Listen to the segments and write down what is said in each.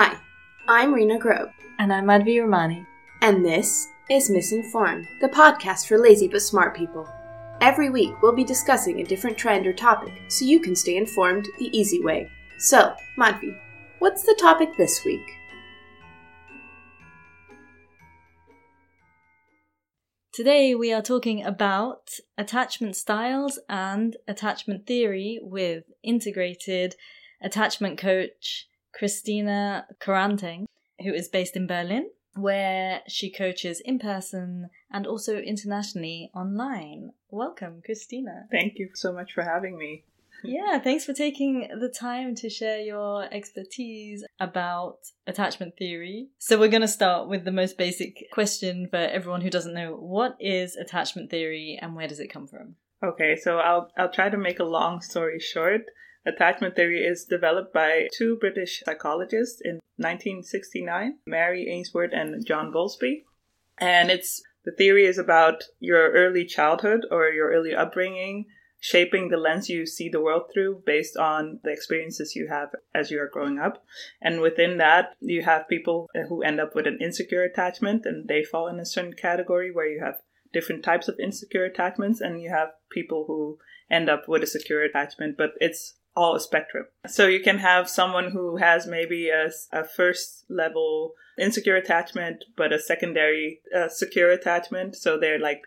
Hi, I'm Rena Grove, And I'm Madhvi Romani. and this is Misinformed, the podcast for lazy but smart people. Every week, we'll be discussing a different trend or topic so you can stay informed the easy way. So, Madhvi, what's the topic this week? Today we are talking about attachment styles and attachment theory with integrated attachment coach Christina Koranteng, who is based in Berlin, where she coaches in person and also internationally online. Welcome, Christina. Thank you so much for having me. Yeah, thanks for taking the time to share your expertise about attachment theory. So, we're going to start with the most basic question for everyone who doesn't know what is attachment theory and where does it come from? Okay, so I'll I'll try to make a long story short. Attachment theory is developed by two British psychologists in 1969, Mary Ainsworth and John Bowlby. And it's the theory is about your early childhood or your early upbringing shaping the lens you see the world through based on the experiences you have as you are growing up. And within that, you have people who end up with an insecure attachment and they fall in a certain category where you have different types of insecure attachments and you have people who end up with a secure attachment, but it's all a spectrum. So you can have someone who has maybe a, a first level insecure attachment, but a secondary uh, secure attachment. So they're like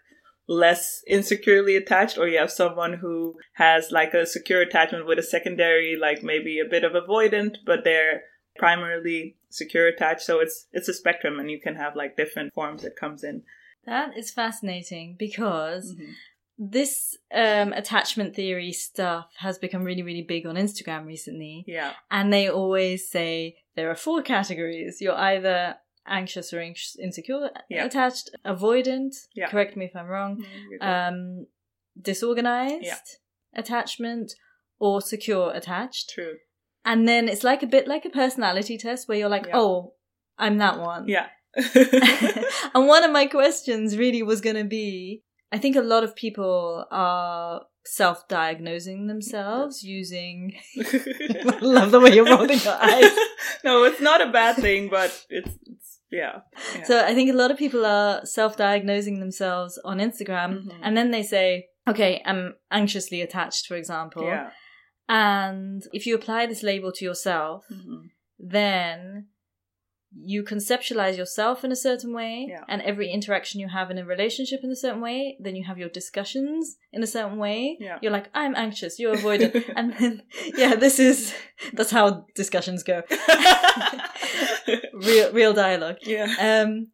less insecurely attached, or you have someone who has like a secure attachment with a secondary, like maybe a bit of avoidant, but they're primarily secure attached. So it's it's a spectrum, and you can have like different forms that comes in. That is fascinating because Mhm. This um, attachment theory stuff has become really, really big on Instagram recently. Yeah, And they always say there are four categories. You're either anxious or anx- insecure Yeah. attached, avoidant, Yeah. correct me if I'm wrong, You're um, disorganized Yeah. attachment, or secure attached. true. And then it's like a bit like a personality test where you're like, oh, I'm that one. Yeah. and one of my questions really was going to be I think a lot of people are self diagnosing themselves using. I love the way you're rolling your eyes. no, it's not a bad thing, but it's, it's yeah. yeah. So I think a lot of people are self diagnosing themselves on Instagram Mhm. and then they say, okay, I'm anxiously attached, for example. yeah. And if you apply this label to yourself, Mhm. then you conceptualize yourself in a certain way Yeah. and every interaction you have in a relationship in a certain way then you have your discussions in a certain way Yeah. you're like i'm anxious you're avoidant and then yeah this is that's how discussions go real real dialogue yeah. um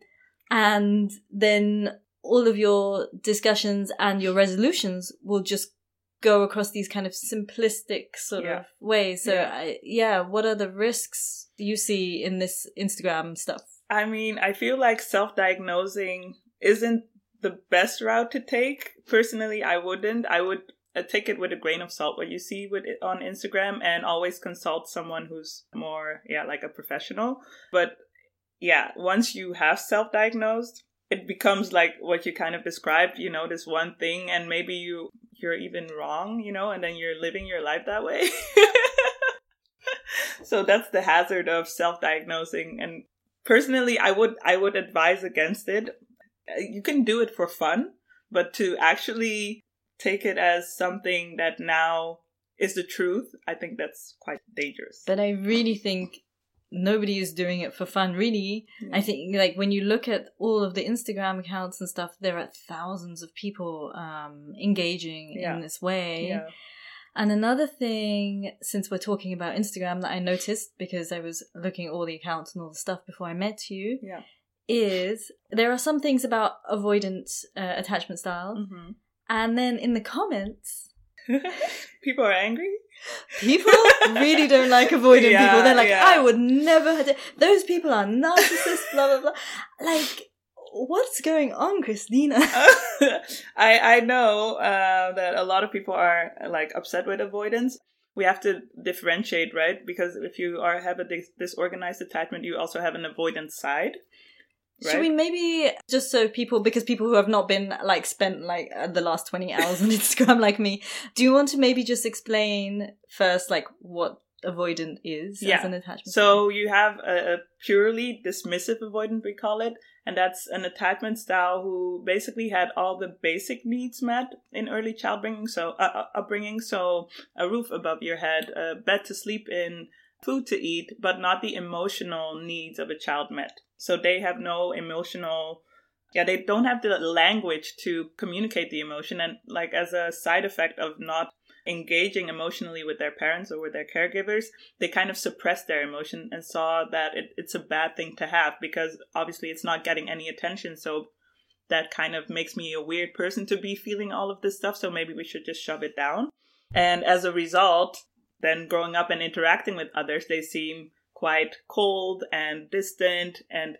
and then all of your discussions and your resolutions will just go across these kind of simplistic sort Yeah. of ways so Yeah. I, yeah what are the risks you see in this instagram stuff I mean, I feel like self-diagnosing isn't the best route to take. Personally, I wouldn't. I would uh, take it with a grain of salt what you see with it on Instagram and always consult someone who's more yeah, like a professional. But yeah, once you have self-diagnosed, it becomes like what you kind of described, you know, this one thing and maybe you you're even wrong, you know, and then you're living your life that way. so that's the hazard of self-diagnosing and personally i would i would advise against it you can do it for fun but to actually take it as something that now is the truth i think that's quite dangerous but i really think nobody is doing it for fun really. I think like when you look at all of the instagram accounts and stuff there are thousands of people um engaging Yeah. in this way. Yeah. And another thing, since we're talking about Instagram, that I noticed because I was looking at all the accounts and all the stuff before I met you, yeah. is there are some things about avoidant uh, attachment style. hmm And then in the comments, people are angry people really don't like avoidant Yeah, people. They're like, yeah. I would never, have to- those people are narcissists, blah, blah, blah. Like, what's going on, Christina? I I know uh, that a lot of people are like upset with avoidance. We have to differentiate, right? Because if you are have a dis- disorganized attachment, you also have an avoidance side. Right? Should we maybe just so people because people who have not been like spent like uh, the last 20 hours on Instagram like me, do you want to maybe just explain first like what avoidant is Yeah. as an attachment. So you have a, a purely dismissive avoidant, we call it, and that's an attachment style who basically had all the basic needs met in early child bringing, so uh, uh, upbringing. So a roof above your head, a bed to sleep in, food to eat, but not the emotional needs of a child met. So they have no emotional. Yeah, they don't have the language to communicate the emotion, and like as a side effect of not engaging emotionally with their parents or with their caregivers, they kind of suppressed their emotion and saw that it, it's a bad thing to have because obviously it's not getting any attention. So that kind of makes me a weird person to be feeling all of this stuff. So maybe we should just shove it down. And as a result, then growing up and interacting with others, they seem quite cold and distant. And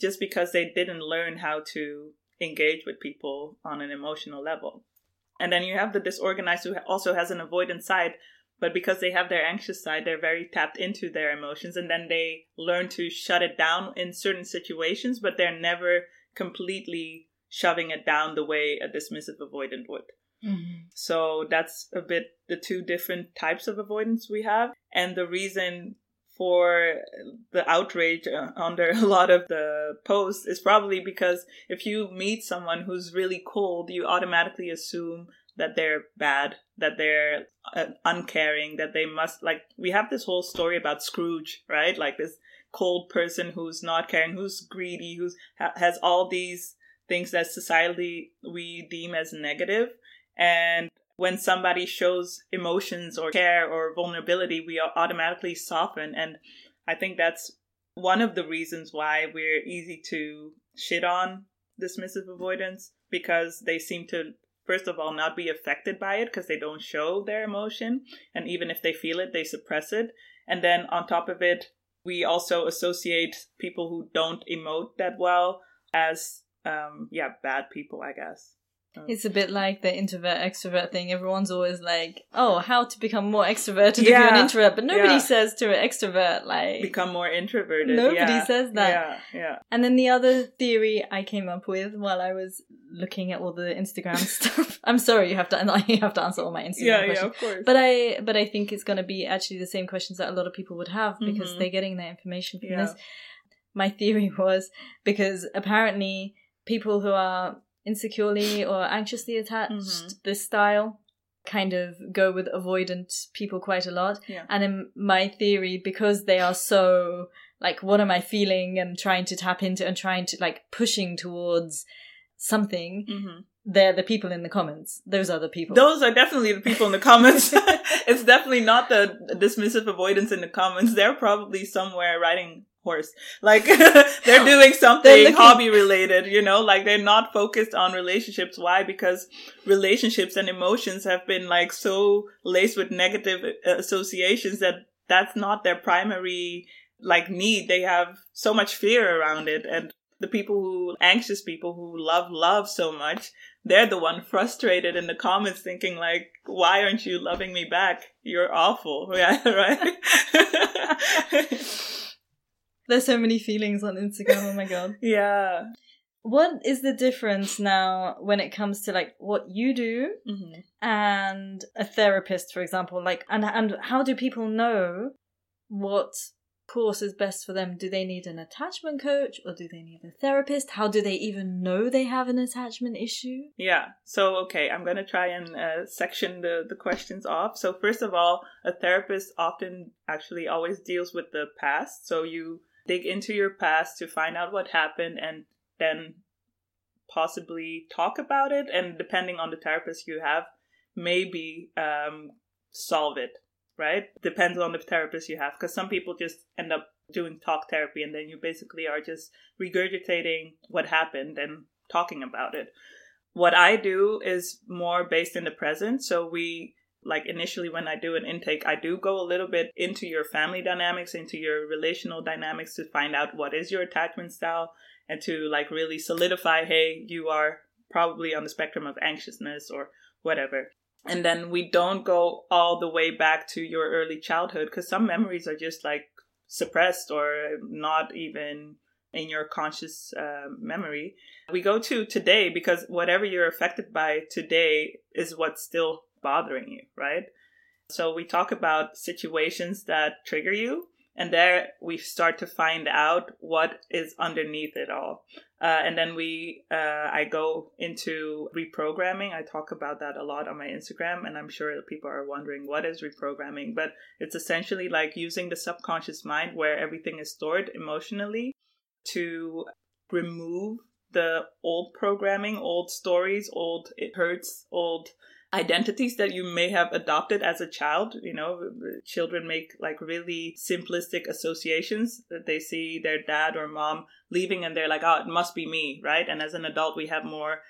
just because they didn't learn how to engage with people on an emotional level. And then you have the disorganized who also has an avoidant side, but because they have their anxious side, they're very tapped into their emotions and then they learn to shut it down in certain situations, but they're never completely shoving it down the way a dismissive avoidant would. Mhm. So that's a bit the two different types of avoidance we have. And the reason for the outrage uh, under a lot of the posts is probably because if you meet someone who's really cold, you automatically assume that they're bad, that they're uh, uncaring, that they must, like, we have this whole story about Scrooge, right? Like this cold person who's not caring, who's greedy, who's ha- has all these things that society we deem as negative. And when somebody shows emotions or care or vulnerability, we automatically soften. And I think that's one of the reasons why we're easy to shit on dismissive avoidance because they seem to, first of all, not be affected by it because they don't show their emotion. And even if they feel it, they suppress it. And then on top of it, we also associate people who don't emote that well as, um, yeah, bad people, I guess. It's a bit like the introvert extrovert thing. Everyone's always like, "Oh, how to become more extroverted if you're an introvert," but nobody Yeah. says to an extrovert like. Become more introverted. Nobody yeah. says that. Yeah, yeah. And then the other theory I came up with while I was looking at all the Instagram stuff. I'm sorry, you have to you have to answer all my Instagram Yeah, yeah, of course. But I but I think it's going to be actually the same questions that a lot of people would have because Mhm. they're getting their information from Yeah. this. My theory was because apparently people who are insecurely or anxiously attached Mhm. this style kind of go with avoidant people quite a lot. Yeah. And in my theory, because they are so like, what am I feeling and trying to tap into and trying to like pushing towards something, hmm they're the people in the comments. Those are the people. Those are definitely the people in the comments. it's definitely not the dismissive avoidance in the comments. They're probably somewhere riding horse. Like they're doing something They're looking- hobby related, you know, like they're not focused on relationships. Why? Because relationships and emotions have been like so laced with negative uh, associations that that's not their primary like need. They have so much fear around it and the people who anxious people who love love so much they're the one frustrated in the comments thinking like why aren't you loving me back you're awful yeah right There's so many feelings on Instagram. Oh my god. yeah What is the difference now when it comes to like what you do hmm and a therapist, for example? Like, and and how do people know what course is best for them? Do they need an attachment coach or do they need a therapist? How do they even know they have an attachment issue? yeah so okay i'm gonna try and uh, section the the questions off so first of all a therapist often actually always deals with the past so you dig into your past to find out what happened and then possibly talk about it. And depending on the therapist you have maybe um, solve it right? Depends on the therapist you have. Because some people just end up doing talk therapy and then you basically are just regurgitating what happened and talking about it. What i do is more based in the present. So we like initially when i do an intake i do go a little bit into your family dynamics into your relational dynamics to find out what is your attachment style and to like really solidify hey you are probably on the spectrum of anxiousness or whatever. And then we don't go all the way back to your early childhood because some memories are just like suppressed or not even in your conscious uh, memory. We go to today because whatever you're affected by today is what's still bothering you right So we talk about situations that trigger you, and there we start to find out what is underneath it all. Uh, and then we, uh, I go into reprogramming. I talk about that a lot on my Instagram, and I'm sure people are wondering what is reprogramming. But it's essentially like using the subconscious mind, where everything is stored emotionally, to remove the old programming, old stories, old it hurts, old identities that you may have adopted as a child. You know, children make like really simplistic associations that they see their dad or mom leaving and they're like, oh, it must be me, right? And as an adult, we have more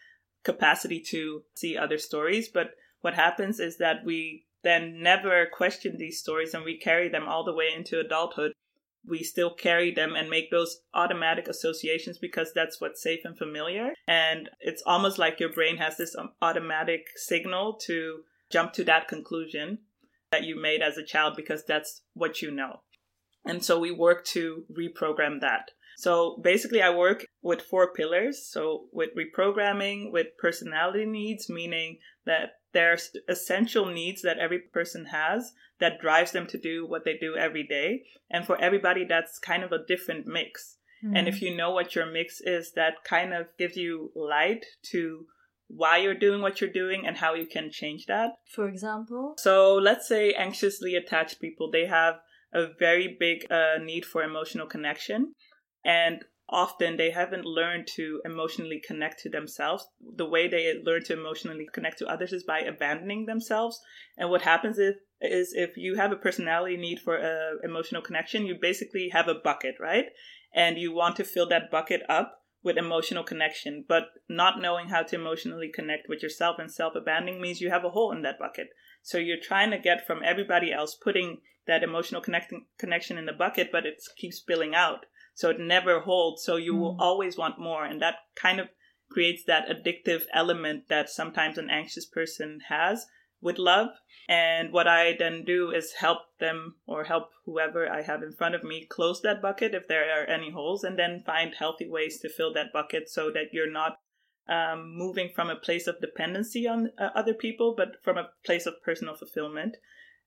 capacity to see other stories. But what happens is that we then never question these stories and we carry them all the way into adulthood we still carry them and make those automatic associations because that's what's safe and familiar. And it's almost like your brain has this um, automatic signal to jump to that conclusion that you made as a child because that's what you know. And so we work to reprogram that. So basically, I work with four pillars. So with reprogramming, with personality needs, meaning that there's essential needs that every person has that drives them to do what they do every day. And for everybody, that's kind of a different mix. Mm-hmm. And if you know what your mix is, that kind of gives you light to why you're doing what you're doing and how you can change that. For example? So let's say anxiously attached people, they have a very big uh, need for emotional connection. And often they haven't learned to emotionally connect to themselves. The way they learn to emotionally connect to others is by abandoning themselves. And what happens if, is if you have a personality need for a emotional connection, you basically have a bucket, right? And you want to fill that bucket up with emotional connection, but not knowing how to emotionally connect with yourself and self abandoning means you have a hole in that bucket. So you're trying to get from everybody else putting that emotional connecting connection in the bucket, but it keeps spilling out so it never holds. So you mm. will always want more. And that kind of creates that addictive element that sometimes an anxious person has with love. And what i then do is help them or help whoever i have in front of me close that bucket if there are any holes and then find healthy ways to fill that bucket so that you're not um, moving from a place of dependency on uh, other people but from a place of personal fulfillment.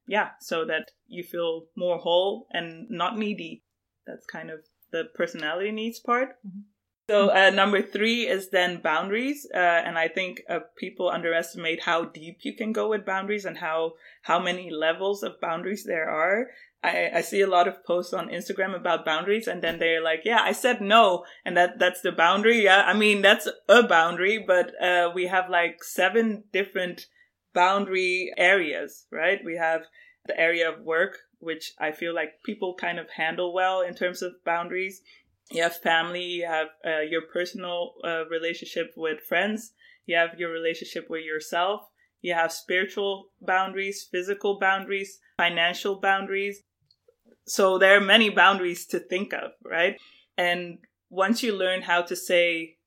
Yeah. So that you feel more whole and not needy. That's kind of the personality needs part. Mm-hmm. So uh, number three is then boundaries, uh, and I think uh, people underestimate how deep you can go with boundaries and how how many levels of boundaries there are. I, I see a lot of posts on Instagram about boundaries, and then they're like, "Yeah, I said no, and that that's the boundary." Yeah, I mean that's a boundary, but uh, we have like seven different boundary areas, right? We have the area of work, which I feel like people kind of handle well in terms of boundaries. You have family, you have uh, your personal uh, relationship with friends, you have your relationship with yourself, you have spiritual boundaries, physical boundaries, financial boundaries. So there are many boundaries to think of, right? And once you learn how to say,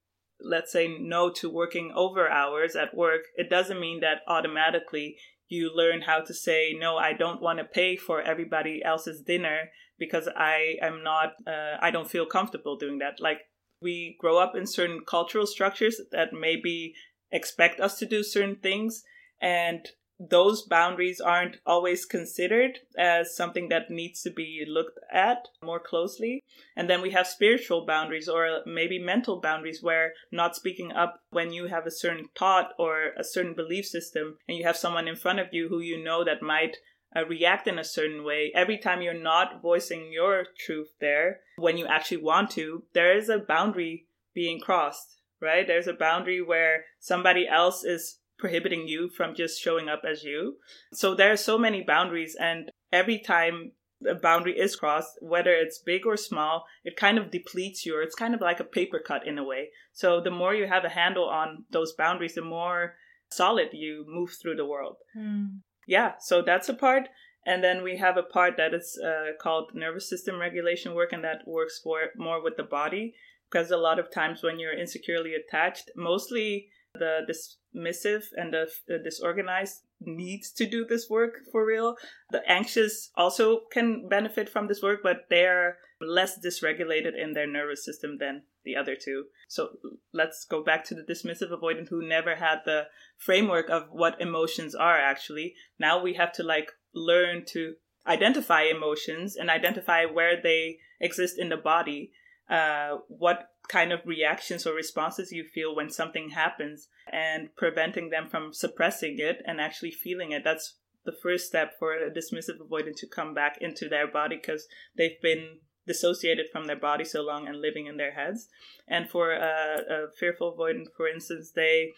let's say, no to working over hours at work, it doesn't mean that automatically you learn how to say no i don't want to pay for everybody else's dinner because i am not uh, i don't feel comfortable doing that. Like we grow up in certain cultural structures that maybe expect us to do certain things and those boundaries aren't always considered as something that needs to be looked at more closely. And then we have spiritual boundaries or maybe mental boundaries where not speaking up when you have a certain thought or a certain belief system and you have someone in front of you who you know that might uh, react in a certain way. Every time you're not voicing your truth there when you actually want to, there is a boundary being crossed, right? There's a boundary where somebody else is prohibiting you from just showing up as you. So there are so many boundaries, and every time a boundary is crossed, whether it's big or small, it kind of depletes you, or it's kind of like a paper cut in a way. So the more you have a handle on those boundaries, the more solid you move through the world. Mm. Yeah, so that's a part. And then we have a part that is uh, called nervous system regulation work, and that works for more with the body. Because a lot of times when you're insecurely attached, mostly the dismissive and the, the, disorganized needs to do this work for real. The anxious also can benefit from this work, but they're less dysregulated in their nervous system than the other two. So let's go back to the dismissive avoidant who never had the framework of what emotions are actually. Now we have to like learn to identify emotions and identify where they exist in the body, uh, what kind of reactions or responses you feel when something happens, and preventing them from suppressing it and actually feeling it. That's the first step for a dismissive avoidant to come back into their body because they've been dissociated from their body so long and living in their heads. And for a, a fearful avoidant, for instance, they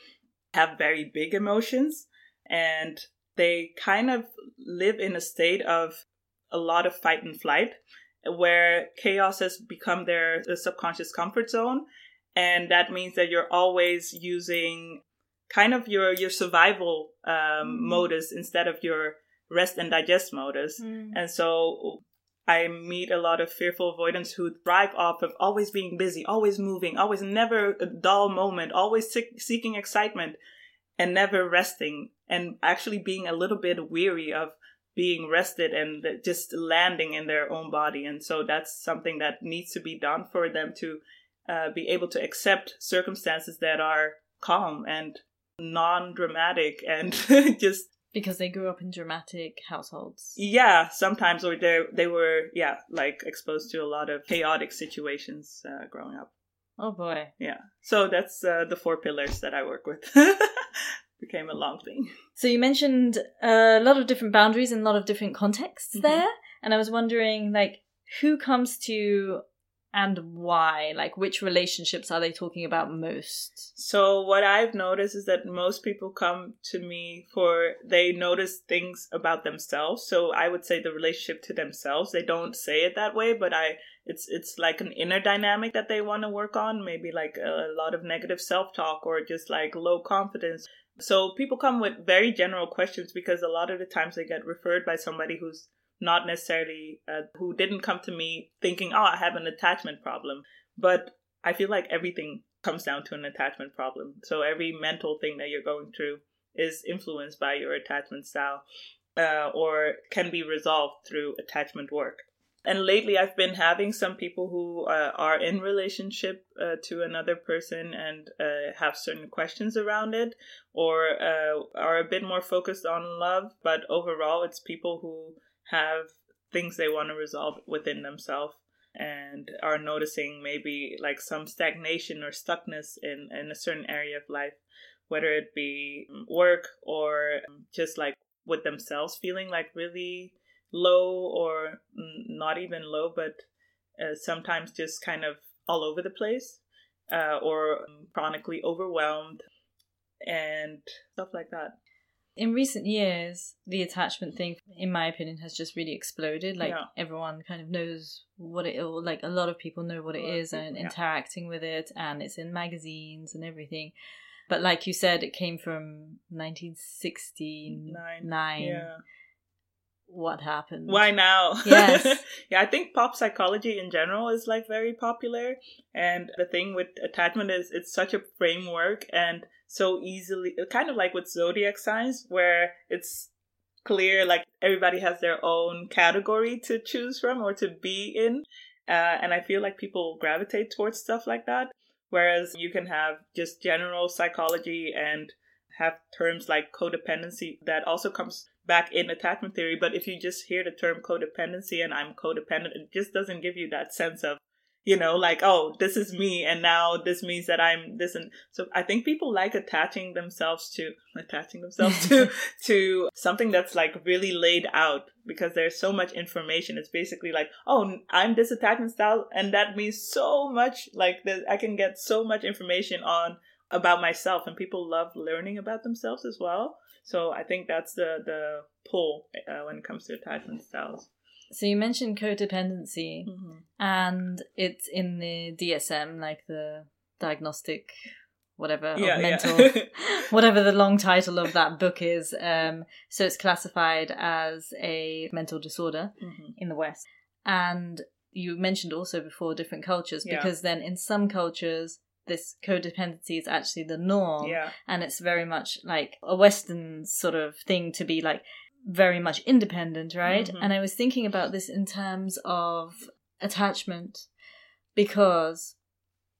have very big emotions and they kind of live in a state of a lot of fight and flight where chaos has become their subconscious comfort zone and that means that you're always using kind of your your survival um, mm. modus instead of your rest and digest modus mm. and so I meet a lot of fearful avoidants who thrive off of always being busy, always moving, always never a dull moment, always seeking excitement and never resting and actually being a little bit weary of being rested and just landing in their own body. And so that's something that needs to be done for them to uh, be able to accept circumstances that are calm and non dramatic and just because they grew up in dramatic households. Yeah, sometimes, or they they were yeah like exposed to a lot of chaotic situations uh, growing up. Oh boy. Yeah. So that's uh, the four pillars that I work with. Became a long thing. So you mentioned a lot of different boundaries and a lot of different contexts mm-hmm. there, and I was wondering like who comes to and why? Like, which relationships are they talking about most? So, what I've noticed is that most people come to me for they notice things about themselves. So, I would say the relationship to themselves. They don't say it that way, but I it's it's like an inner dynamic that they want to work on. Maybe like a lot of negative self talk or just like low confidence. So, people come with very general questions because a lot of the times they get referred by somebody who's not necessarily uh, who didn't come to me thinking, oh, I have an attachment problem. But I feel like everything comes down to an attachment problem. So every mental thing that you're going through is influenced by your attachment style uh, or can be resolved through attachment work. And lately, I've been having some people who uh, are in relationship uh, to another person and uh, have certain questions around it, or uh, are a bit more focused on love. But overall, it's people who have things they want to resolve within themselves and are noticing maybe like some stagnation or stuckness in, in a certain area of life, whether it be work or just like with themselves feeling like really low or not even low, but uh, sometimes just kind of all over the place uh, or chronically overwhelmed and stuff like that in recent years, the attachment thing, in my opinion, has just really exploded. Like yeah. everyone kind of knows what it, like a lot of people know what it is and yeah. interacting with it, and it's in magazines and everything. But like you said, it came from 1969. Yeah. What happened? Why now? Yes. yeah, I think pop psychology in general is like very popular. And the thing with attachment is it's such a framework and so easily, kind of like with zodiac signs, where it's clear like everybody has their own category to choose from or to be in. Uh, and I feel like people gravitate towards stuff like that. Whereas you can have just general psychology and have terms like codependency that also comes back in attachment theory. But if you just hear the term codependency and I'm codependent, it just doesn't give you that sense of you know like oh this is me and now this means that i'm this and so i think people like attaching themselves to attaching themselves to to something that's like really laid out because there's so much information it's basically like oh i'm this attachment style and that means so much like that i can get so much information on about myself and people love learning about themselves as well so i think that's the the pull uh, when it comes to attachment styles so you mentioned codependency, mm-hmm. and it's in the DSM, like the diagnostic, whatever yeah, mental, yeah. whatever the long title of that book is. Um, so it's classified as a mental disorder mm-hmm. in the West, and you mentioned also before different cultures yeah. because then in some cultures this codependency is actually the norm yeah. and it's very much like a western sort of thing to be like very much independent, right? Mm-hmm. And I was thinking about this in terms of attachment because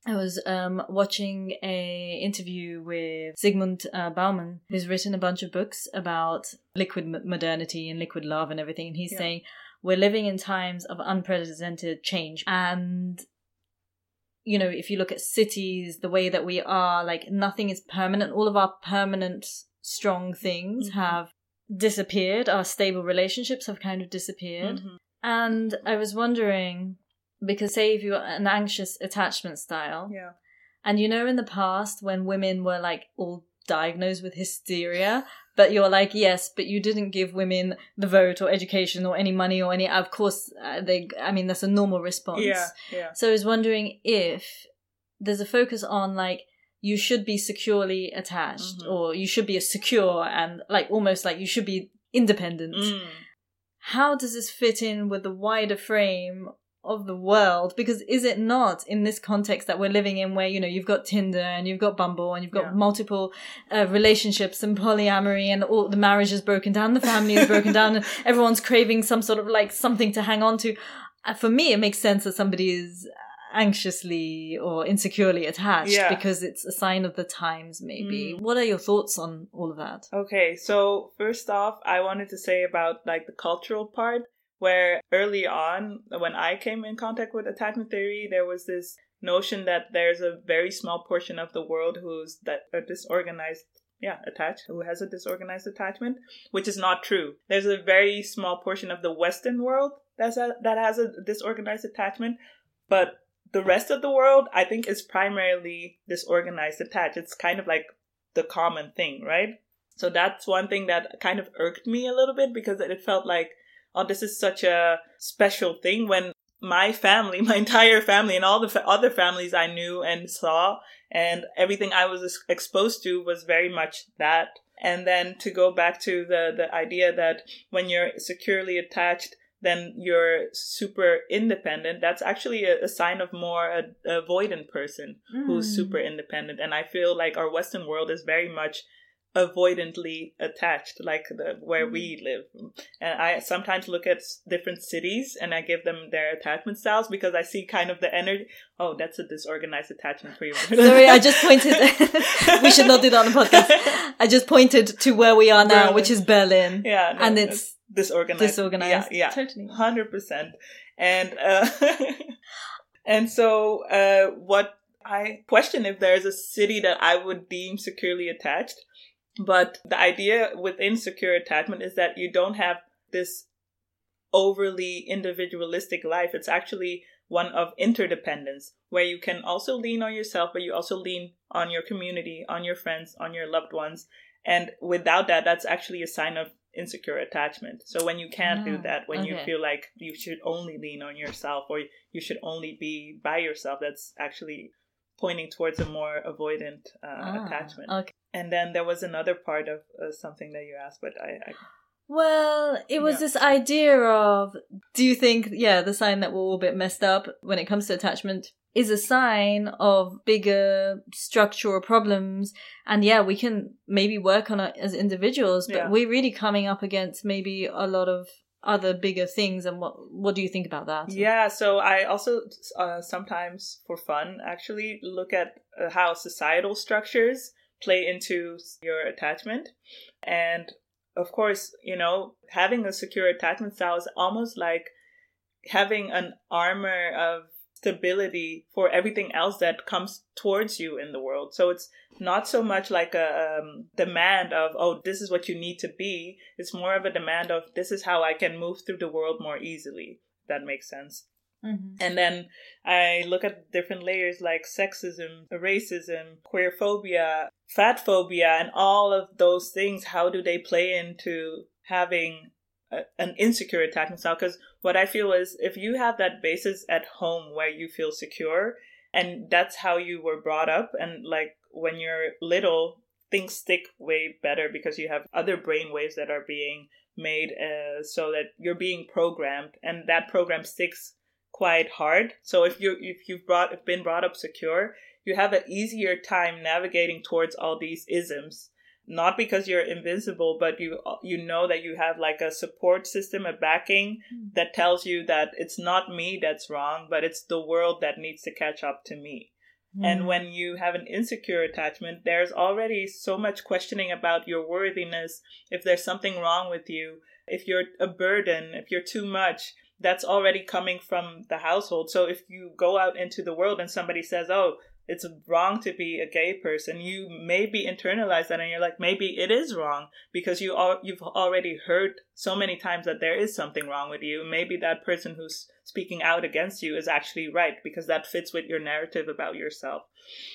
I was um, watching a interview with Zygmunt uh, Bauman, who's written a bunch of books about liquid modernity and liquid love and everything, and he's yeah. saying we're living in times of unprecedented change, and you know, if you look at cities, the way that we are, like nothing is permanent. All of our permanent, strong things mm-hmm. have disappeared. Our stable relationships have kind of disappeared. Mm-hmm. And I was wondering, because say if you're an anxious attachment style, yeah, and you know in the past when women were like all diagnosed with hysteria, but you're like, yes, but you didn't give women the vote or education or any money or any. Of course, uh, they. I mean, that's a normal response. Yeah, yeah. So I was wondering if there's a focus on like you should be securely attached mm-hmm. or you should be secure and like almost like you should be independent. Mm. How does this fit in with the wider frame of the world because is it not in this context that we're living in where you know you've got tinder and you've got bumble and you've got yeah. multiple uh, relationships and polyamory and all the marriage is broken down the family is broken down and everyone's craving some sort of like something to hang on to uh, for me it makes sense that somebody is anxiously or insecurely attached yeah. because it's a sign of the times maybe mm. what are your thoughts on all of that okay so first off i wanted to say about like the cultural part where early on, when I came in contact with attachment theory, there was this notion that there's a very small portion of the world who's that are disorganized yeah attached who has a disorganized attachment which is not true. There's a very small portion of the western world that's a, that has a disorganized attachment but the rest of the world i think is primarily disorganized attached it's kind of like the common thing right? So that's one thing that kind of irked me a little bit because it felt like oh, this is such a special thing when my family, my entire family, and all the fa- other families I knew and saw, and everything I was exposed to was very much that. And then to go back to the, the idea that when you're securely attached, then you're super independent. That's actually a, a sign of more a, avoidant person mm. who's super independent. And I feel like our Western world is very much avoidantly attached, like the where we mm. live. And I sometimes look at different cities and I give them their attachment styles because I see kind of the energy. Oh, that's a disorganized attachment for you. Sorry, I just pointed. we should not do that on the podcast. I just pointed to where we are now, Berlin. which is Berlin. Yeah, no, and it's disorganized. Disorganized. Yeah, yeah, totally, hundred percent. And uh, and so uh, what I question if there's a city that I would deem securely attached. But the idea within secure attachment is that you don't have this overly individualistic life. It's actually one of interdependence where you can also lean on yourself, but you also lean on your community, on your friends, on your loved ones. And without that, that's actually a sign of insecure attachment. So when you can't do ah, that, when okay. you feel like you should only lean on yourself or you should only be by yourself, that's actually pointing towards a more avoidant uh, ah, attachment. Okay. And then there was another part of uh, something that you asked, but I. I well, it was yeah. this idea of do you think, yeah, the sign that we're all a bit messed up when it comes to attachment is a sign of bigger structural problems. And yeah, we can maybe work on it as individuals, but yeah. we're really coming up against maybe a lot of other bigger things and what what do you think about that yeah so i also uh, sometimes for fun actually look at uh, how societal structures play into your attachment and of course you know having a secure attachment style is almost like having an armor of stability for everything else that comes towards you in the world. So it's not so much like a um, demand of, oh, this is what you need to be. It's more of a demand of, this is how I can move through the world more easily. That makes sense. Mm-hmm. And then I look at different layers like sexism, racism, queer phobia, fat phobia, and all of those things. How do they play into having a, an insecure attachment style? Because what I feel is if you have that basis at home where you feel secure, and that's how you were brought up, and like when you're little, things stick way better because you have other brain waves that are being made uh, so that you're being programmed, and that program sticks quite hard. So if you if you've brought been brought up secure, you have an easier time navigating towards all these isms. Not because you're invincible, but you you know that you have like a support system, a backing mm. that tells you that it's not me that's wrong, but it's the world that needs to catch up to me. And when you have an insecure attachment, there's already so much questioning about your worthiness, if there's something wrong with you, if you're a burden, if you're too much, that's already coming from the household. So if you go out into the world and somebody says, "Oh, it's wrong to be a gay person," you maybe internalize that and you're like, maybe it is wrong because you all you've already heard so many times that there is something wrong with you. Maybe that person who's speaking out against you is actually right because that fits with your narrative about yourself.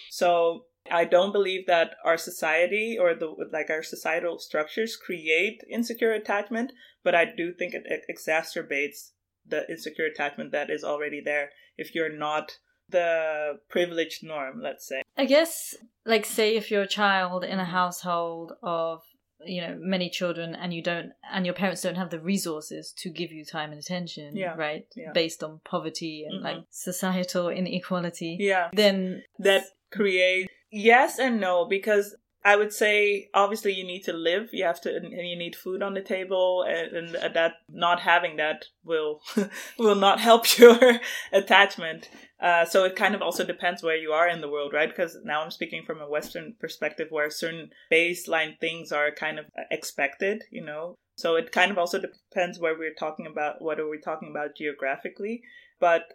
So I don't believe that our society or the like our societal structures create insecure attachment, but I do think it exacerbates the insecure attachment that is already there if you're not the privileged norm, let's say. I guess, like, say if you're a child in a household of you know many children and you don't and your parents don't have the resources to give you time and attention Yeah. right Yeah. based on poverty and Mhm. like societal inequality Yeah. then that creates yes and no because I would say obviously you need to live. You have to and you need food on the table and, and that not having that will will not help your attachment. Uh, so it kind of also depends where you are in the world right? Because now I'm speaking from a western perspective where certain baseline things are kind of expected you know? So it kind of also depends where we're talking about what are we talking about geographically. But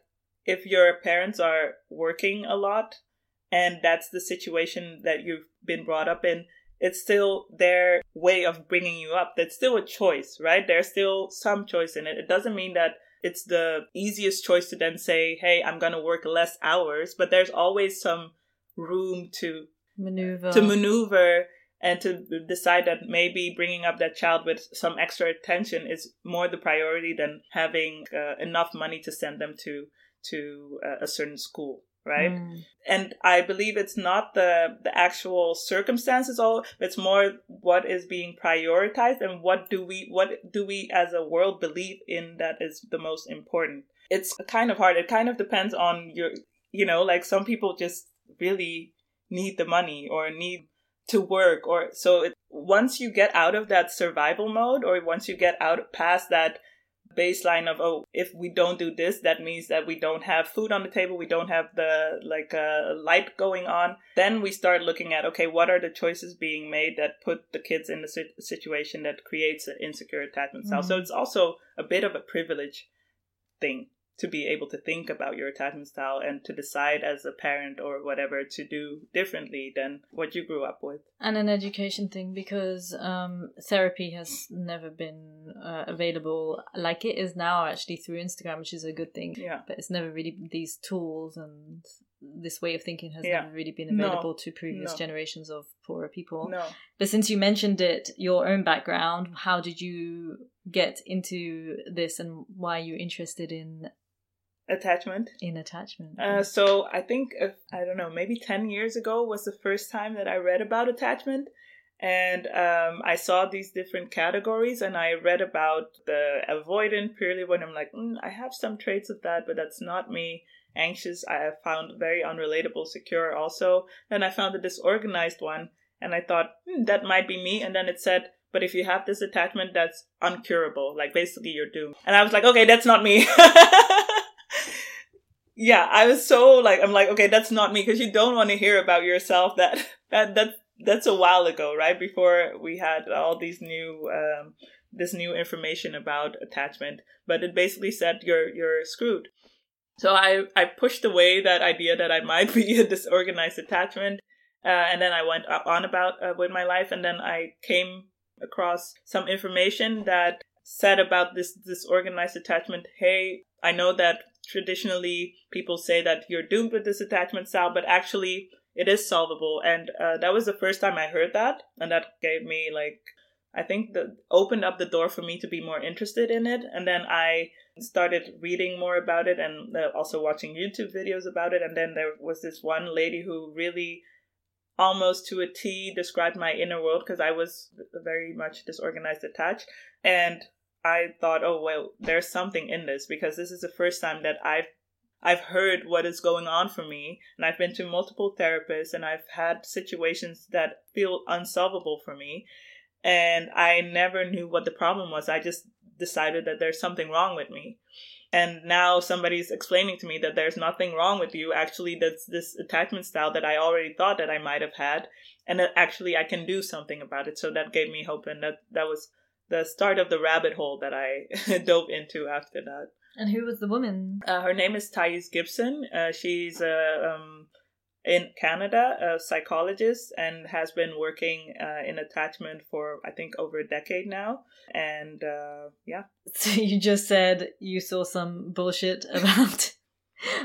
if your parents are working a lot and that's the situation that you've been brought up in it's still their way of bringing you up. That's still a choice right? There's still some choice in it. It doesn't mean that it's the easiest choice to then say hey i'm going to work less hours but there's always some room to maneuver. to maneuver and to decide that maybe bringing up that child with some extra attention is more the priority than having uh, enough money to send them to to uh, a certain school right? Mm. and i believe it's not the the actual circumstances all it's more what is being prioritized and what do we what do we as a world believe in that is the most important. It's kind of hard. It kind of depends on your you know like some people just really need the money or need to work or so it, once you get out of that survival mode or once you get out past that baseline of oh if we don't do this that means that we don't have food on the table we don't have the like uh, light going on then we start looking at okay what are the choices being made that put the kids in si- situation that creates an insecure attachment style so Mhm. it's also a bit of a privilege thing to be able to think about your attachment style and to decide as a parent or whatever to do differently than what you grew up with and an education thing because um, therapy has never been uh, available like it is now actually through instagram which is a good thing yeah but it's never really these tools and this way of thinking has Yeah. never really been No. available to previous No. generations of poorer people no but since you mentioned it your own background how did you get into this and why are you interested in attachment in attachment Uh, so I think uh, I don't know, maybe ten years ago was the first time that I read about attachment, and um, I saw these different categories, and I read about the avoidant purely when I'm like, mm, I have some traits of that, but that's not me. Anxious, I have found very unrelatable. Secure, also. Then I found the disorganized one, and I thought hmm, that might be me. And then it said, but if you have this attachment, that's uncurable. Like basically, you're doomed. And I was like, okay, that's not me. yeah, I was so like, I'm like, okay, that's not me because you don't want to hear about yourself. That that that that's a while ago, right? Before we had all these new um, this new information about attachment, but it basically said you're you're screwed. So I I pushed away that idea that I might be a disorganized attachment, uh, and then I went on about uh, with my life, and then I came across some information that said about this disorganized attachment. Hey, I know that traditionally people say that you're doomed with this attachment style, but actually it is solvable, and uh, that was the first time I heard that, and that gave me like I think that opened up the door for me to be more interested in it, and then I started reading more about it and uh, also watching YouTube videos about it. And then there was this one lady who really almost to a T described my inner world because I was very much disorganized attached. And I thought, oh, well, there's something in this because this is the first time that I've I've heard what is going on for me, and I've been to multiple therapists, and I've had situations that feel unsolvable for me, and I never knew what the problem was. I just decided that there's something wrong with me. And now somebody's explaining to me that there's nothing wrong with you. Actually, that's this attachment style that I already thought that I might have had. And that actually I can do something about it. So that gave me hope. And that, that was the start of the rabbit hole that I dove into after that. And who was the woman? Uh, her name is Thais Gibson. Uh, she's a um, in Canada, a psychologist, and has been working uh, in attachment for I think over a decade now. And uh, yeah. So you just said you saw some bullshit about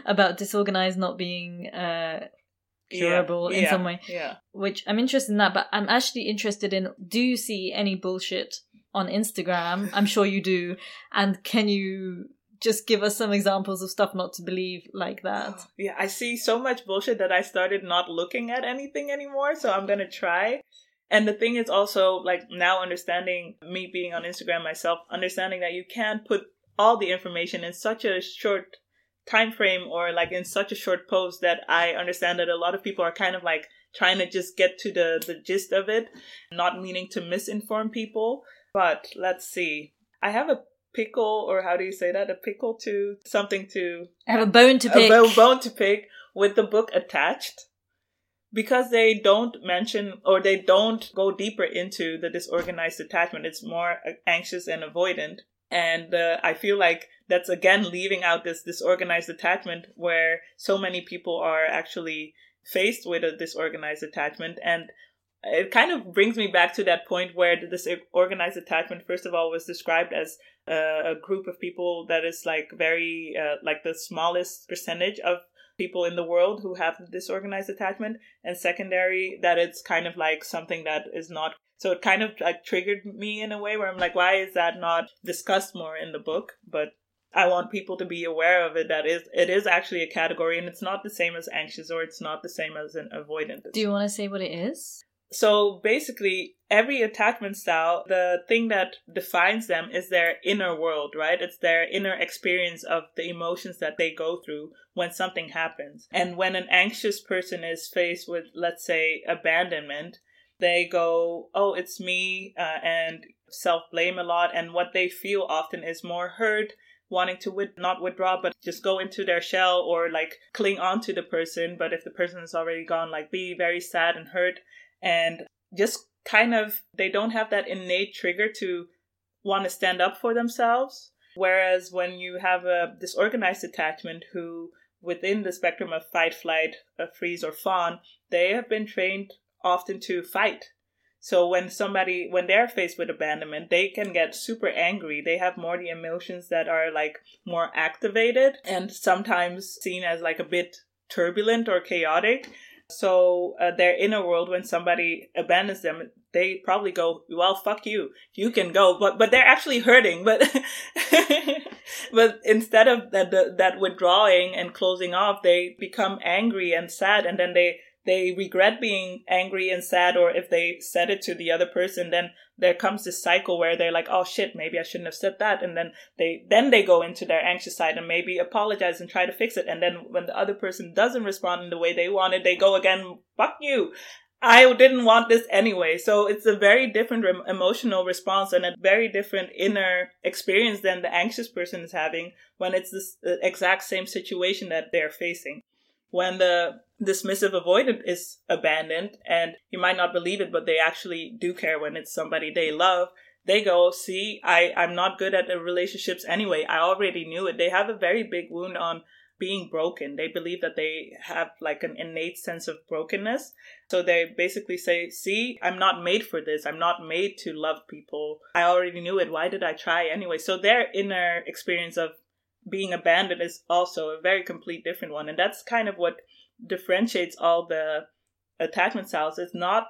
about disorganized not being uh, curable yeah, in yeah, some way. Yeah. Which I'm interested in that, but I'm actually interested in do you see any bullshit on Instagram? I'm sure you do. And can you just give us some examples of stuff not to believe like that. Yeah, I see so much bullshit that I started not looking at anything anymore, so I'm gonna try. And the thing is also like now understanding me being on Instagram myself, understanding that you can't put all the information in such a short time frame or like in such a short post that I understand that a lot of people are kind of like trying to just get to the the gist of it, not meaning to misinform people. But let's see. I have a pickle, or how do you say that? A pickle to something to. I have a bone to pick. A bone to pick with the book attached. Because they don't mention or they don't go deeper into the disorganized attachment. It's more anxious and avoidant. And uh, I feel like that's again leaving out this disorganized attachment where so many people are actually faced with a disorganized attachment. And it kind of brings me back to that point where this organized attachment, first of all, was described as uh, a group of people that is like very, uh, like the smallest percentage of people in the world who have disorganized attachment. And secondary, that it's kind of like something that is not. So it kind of like triggered me in a way where I'm like, why is that not discussed more in the book? But I want people to be aware of it. That is, it is actually a category, and it's not the same as anxious, or it's not the same as an avoidant. Do you want to say what it is? So basically, every attachment style, the thing that defines them is their inner world, right? It's their inner experience of the emotions that they go through when something happens. And when an anxious person is faced with, let's say, abandonment, they go, oh, it's me, uh, and self blame a lot. And what they feel often is more hurt, wanting to with- not withdraw, but just go into their shell or like cling on to the person. But if the person is already gone, like be very sad and hurt and just kind of they don't have that innate trigger to want to stand up for themselves. Whereas when you have a disorganized attachment who within the spectrum of fight flight uh, freeze or fawn they have been trained often to fight. So when somebody when they're faced with abandonment they can get super angry. They have more the emotions that are like more activated and sometimes seen as like a bit turbulent or chaotic so uh, their inner world, when somebody abandons them, they probably go, "Well, fuck you. You can go." But but they're actually hurting. But but instead of that that withdrawing and closing off, they become angry and sad, and then they they regret being angry and sad or if they said it to the other person then there comes this cycle where they're like oh shit maybe i shouldn't have said that and then they then they go into their anxious side and maybe apologize and try to fix it and then when the other person doesn't respond in the way they wanted they go again fuck you I didn't want this anyway. So it's a very different re- emotional response and a very different inner experience than the anxious person is having when it's this uh, exact same situation that they're facing when the dismissive avoidant is abandoned and you might not believe it but they actually do care when it's somebody they love. They go see i i'm not good at the relationships anyway. I already knew it. They have a very big wound on being broken. They believe that they have like an innate sense of brokenness. So they basically say see i'm not made for this. I'm not made to love people. I already knew it. Why did i try anyway? So their inner experience of being abandoned is also a very complete different one. And that's kind of what differentiates all the attachment styles. It's not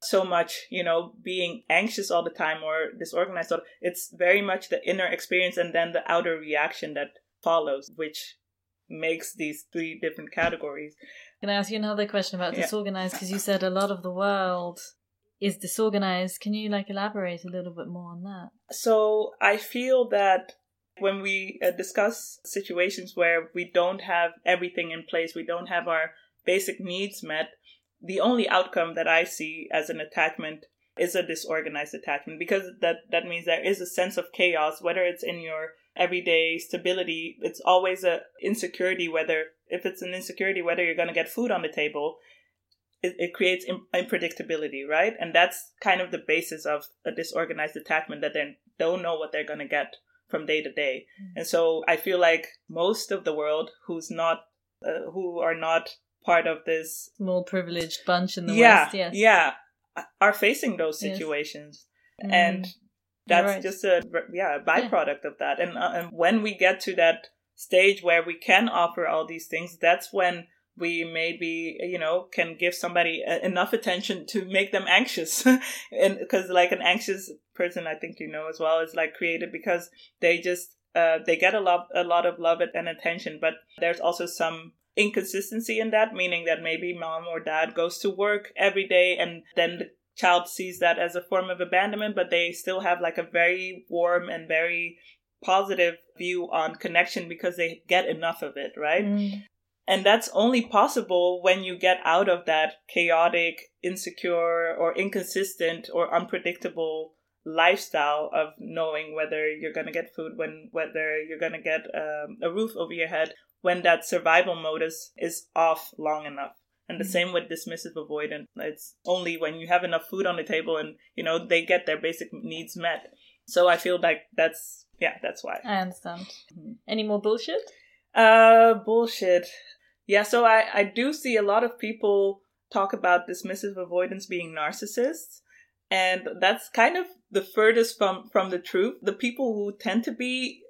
so much, you know, being anxious all the time or disorganized. It's very much the inner experience and then the outer reaction that follows, which makes these three different categories. Can I ask you another question about disorganized? Because you said a lot of the world is disorganized. Can you like elaborate a little bit more on that? So I feel that when we uh, discuss situations where we don't have everything in place, we don't have our basic needs met, the only outcome that I see as an attachment is a disorganized attachment because that, that means there is a sense of chaos, whether it's in your everyday stability. It's always a insecurity whether if it's an insecurity whether you're going to get food on the table. It, it creates unpredictability, right? And that's kind of the basis of a disorganized attachment that they don't know what they're going to get from day to day. Mm-hmm. And so I feel like most of the world who's not uh, who are not part of this more privileged bunch in the yeah, West, yes. Yeah, are facing those situations. Yes. And mm that's right. just a yeah a byproduct yeah. of that and, uh, and when we get to that stage where we can offer all these things that's when we maybe you know can give somebody enough attention to make them anxious and because like an anxious person i think you know as well is like created because they just uh, they get a lot a lot of love and attention but there's also some inconsistency in that meaning that maybe mom or dad goes to work every day and then the child sees that as a form of abandonment, but they still have like a very warm and very positive view on connection because they get enough of it, right? Mm. And that's only possible when you get out of that chaotic, insecure, or inconsistent or unpredictable lifestyle of knowing whether you're going to get food, when whether you're going to get um, a roof over your head, when that survival mode is, is off long enough. And the mm-hmm. same with dismissive avoidance. It's only when you have enough food on the table and, you know, they get their basic needs met. So I feel like that's, yeah, that's why. I understand. Mm-hmm. Any more bullshit? Uh, bullshit. Yeah, so I, I do see a lot of people talk about dismissive avoidance being narcissists. And that's kind of the furthest from, from the truth. The people who tend to be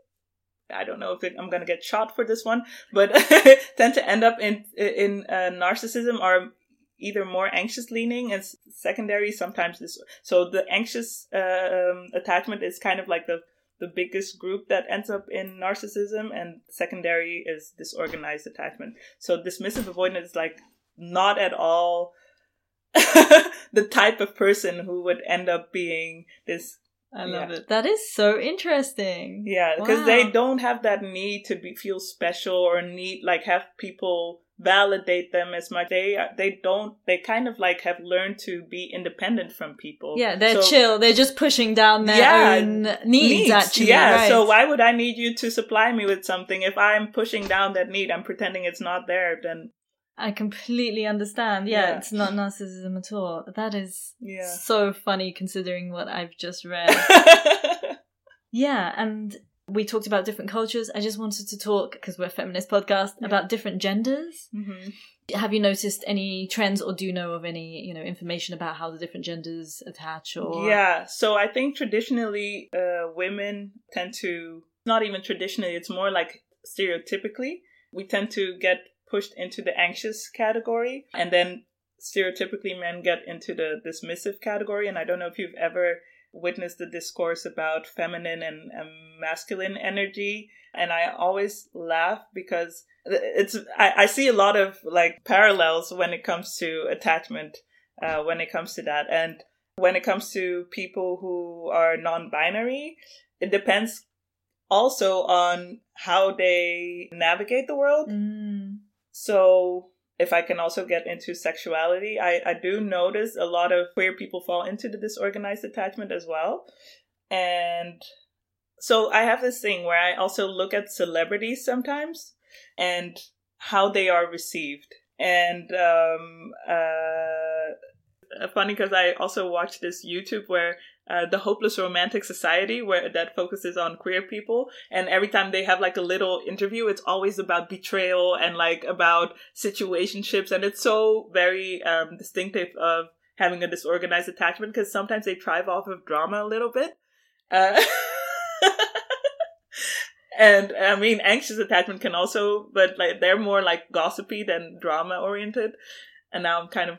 I don't know if it, I'm to get shot for this one, but tend to end up in in uh, narcissism are either more anxious leaning and secondary sometimes this so the anxious uh, um, attachment is kind of like the the biggest group that ends up in narcissism and secondary is disorganized attachment so dismissive avoidance is like not at all the type of person who would end up being this I love yeah. it. That is so interesting. Yeah, because wow. they don't have that need to be feel special or need like have people validate them as much. They they don't. They kind of like have learned to be independent from people. Yeah, they're so, chill. They're just pushing down their yeah, own needs, needs. Actually, yeah. Right. So why would I need you to supply me with something if I'm pushing down that need? I'm pretending it's not there. Then I completely understand. Yeah, yeah, it's not narcissism at all. That is yeah. so funny considering what I've just read. yeah, and we talked about different cultures. I just wanted to talk because we're a feminist podcast yeah. about different genders. Mm-hmm. Have you noticed any trends, or do you know of any, you know, information about how the different genders attach? Or yeah, so I think traditionally, uh, women tend to not even traditionally; it's more like stereotypically we tend to get pushed into the anxious category. And then stereotypically men get into the dismissive category. And I don't know if you've ever witnessed the discourse about feminine and, and masculine energy. And I always laugh because it's I, I, see a lot of like parallels when it comes to attachment, uh, when it comes to that. And when it comes to people who are non-binary, it depends also on how they navigate the world. Mm. So if I can also get into sexuality, I, I do notice a lot of queer people fall into the disorganized attachment as well. And so I have this thing where I also look at celebrities sometimes and how they are received. And um, uh, funny because I also watched this YouTube where uh, the Hopeless Romantic Society, where that focuses on queer people. And every time they have like a little interview, it's always about betrayal and like about situationships. And it's so very um, distinctive of having a disorganized attachment because sometimes they thrive off of drama a little bit. Uh, and I mean, anxious attachment can also, but like they're more like gossipy than drama oriented and now I'm kind of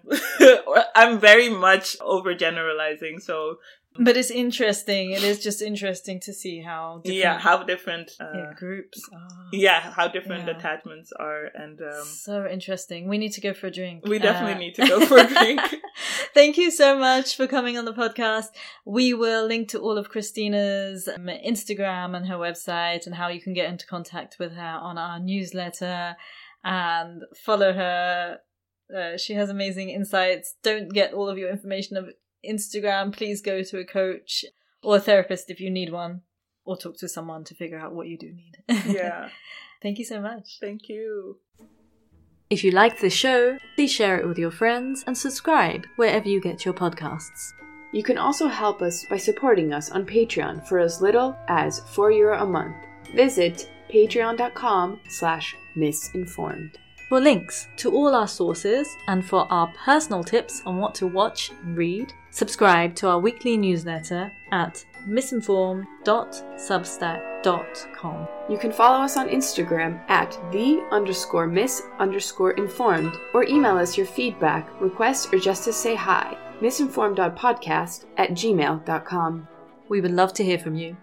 I'm very much overgeneralizing. So but it's interesting. It is just interesting to see how yeah how different uh, yeah, groups are. Yeah, how different yeah. attachments are, and um, so interesting. We need to go for a drink. We definitely uh, need to go for a drink. Thank you so much for coming on the podcast. We will link to all of Christina's um, Instagram and her website, and how you can get into contact with her on our newsletter and follow her. Uh, she has amazing insights. Don't get all of your information of Instagram, please go to a coach or a therapist if you need one. or talk to someone to figure out what you do need. Yeah. Thank you so much. Thank you. If you liked this show, please share it with your friends and subscribe wherever you get your podcasts. You can also help us by supporting us on Patreon for as little as 4 euro a month. Visit patreon.com slash misinformed. For links to all our sources and for our personal tips on what to watch and read, subscribe to our weekly newsletter at misinformed.substack.com. You can follow us on Instagram at the underscore miss underscore informed or email us your feedback, requests, or just to say hi. Misinformed.podcast at gmail.com. We would love to hear from you.